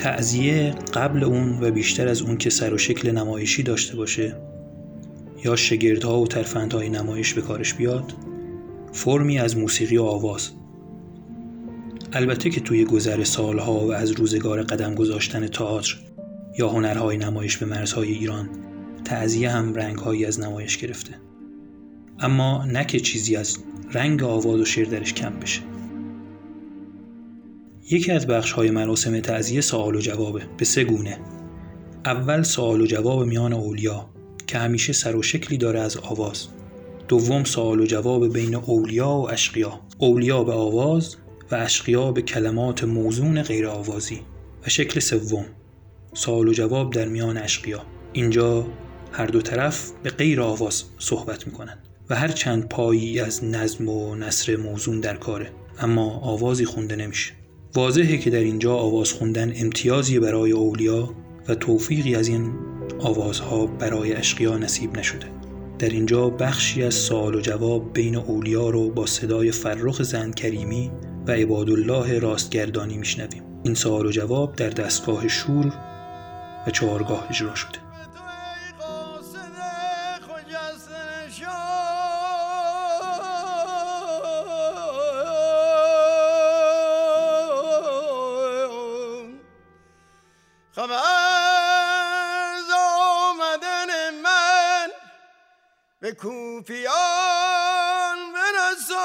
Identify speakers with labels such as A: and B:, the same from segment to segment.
A: تعذیه قبل اون و بیشتر از اون که سر و شکل نمایشی داشته باشه. یا شگردها و ترفندهای نمایش به کارش بیاد فرمی از موسیقی و آواز. البته که توی گذر سالها و از روزگار قدم گذاشتن تئاتر یا هنرهای نمایش به مرزهای ایران تعذیه هم رنگهایی از نمایش گرفته. اما نه که چیزی از رنگ آواز و شعر درش کم بشه. یکی از بخش های مراسم تعذیه سوال و جوابه به سه گونه. اول سوال و جواب میان اولیا که همیشه سر و شکلی داره از آواز. دوم سوال و جواب بین اولیا و اشقیا. اولیا به آواز و اشقیا به کلمات موزون غیر آوازی. و شکل سوم سوال و جواب در میان اشقیا. اینجا هر دو طرف به غیر آواز صحبت می‌کنن و هر چند پایی از نظم و نصر موزون در کاره. اما آوازی خونده نمیشه. واضحه که در اینجا آواز خوندن امتیازی برای اولیا و توفیقی از این آوازها برای اشقیا نصیب نشده. در اینجا بخشی از سوال و جواب بین اولیا رو با صدای فرخ زن کریمی و عبادالله راستگردانی میشنویم. این سوال و جواب در دستگاه شور و چهارگاه اجرا شده.
B: به کوفیان برسان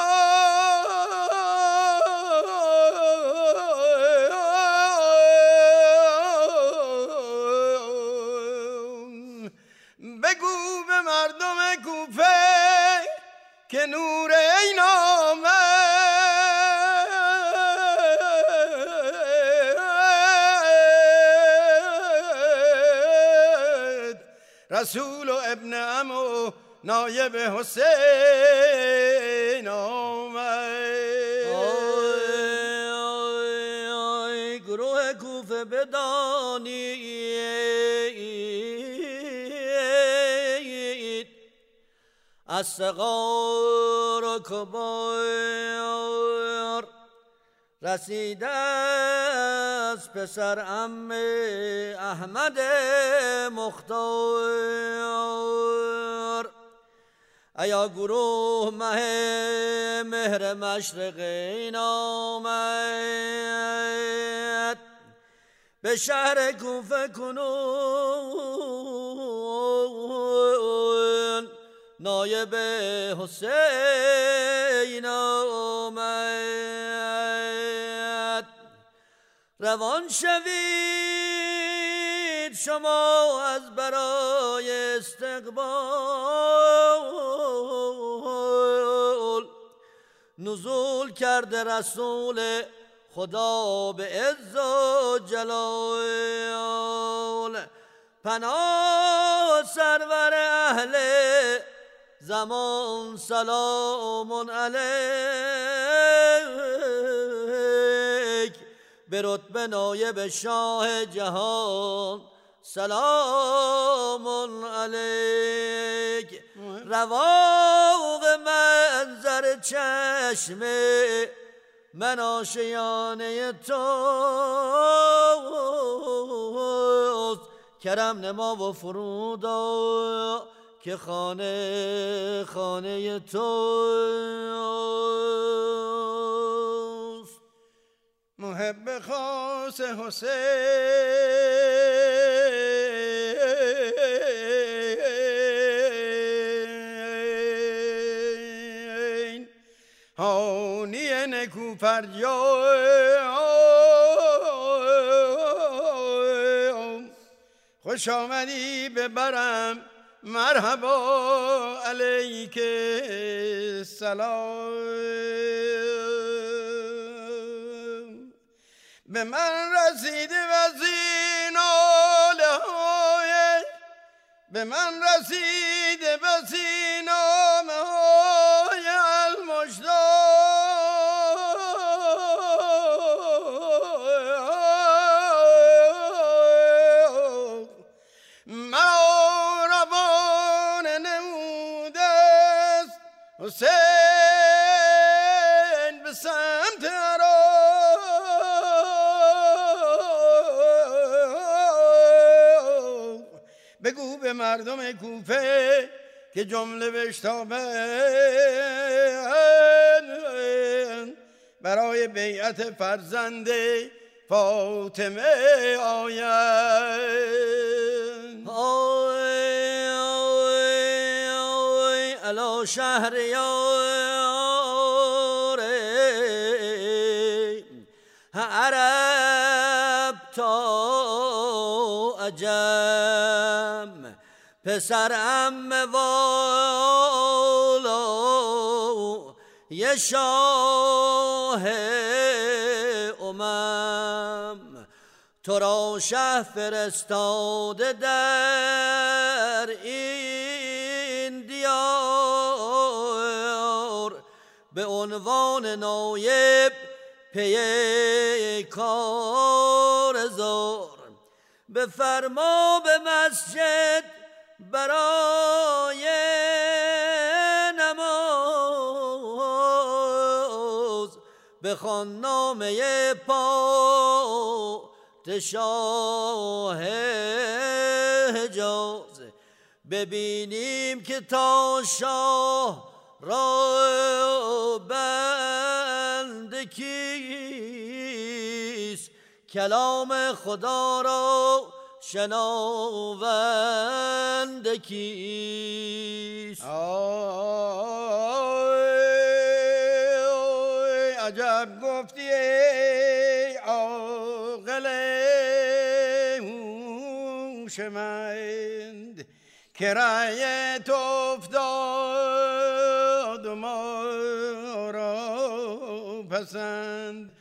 B: بگو به مردم کوفه که نور این رسول و ابن امو نایب حسین آمد.
C: گروه کوفه بدانید. از سقار و کبار رسیده از پسر ام احمد مختار. ایا گروه مه مهر مشرقین آمد به شهر کوفه کنون نایب حسین آمد. روان شوید شما از برای استقبال نزول کرده رسول خدا به عز و جلال. پناه سرور اهل زمان سلام علیک. به رتبه نایب شاه جهان سلام علیک. رواق منظر چشم من آشیانه توست کرم نما و فرودا که خانه خانه توست
B: محب خاص حسین. هانی نکو خوش آمدی ببرم مرحبا علیک سلام به من رسیده وزین های به من رسیده وزین های المجدا حسین به سمت عراق. بگو به مردم کوفه که جمله بشتابن. برای بیعت فرزند فاطمه
C: آید شهریار عرب تا عجم پسر ام والا یه شاه امم. تو را شه فرستاده در این به عنوان نایب پی کار زار به فرما به مسجد برای نماز. بخوان نامه پادشاه حجاز. ببینیم که تا شاه را بند کیست کلام خدا را شناوند کیست
B: عجب گفتی ای عاقل هوشمند که رأی تو افتاد ما را پسند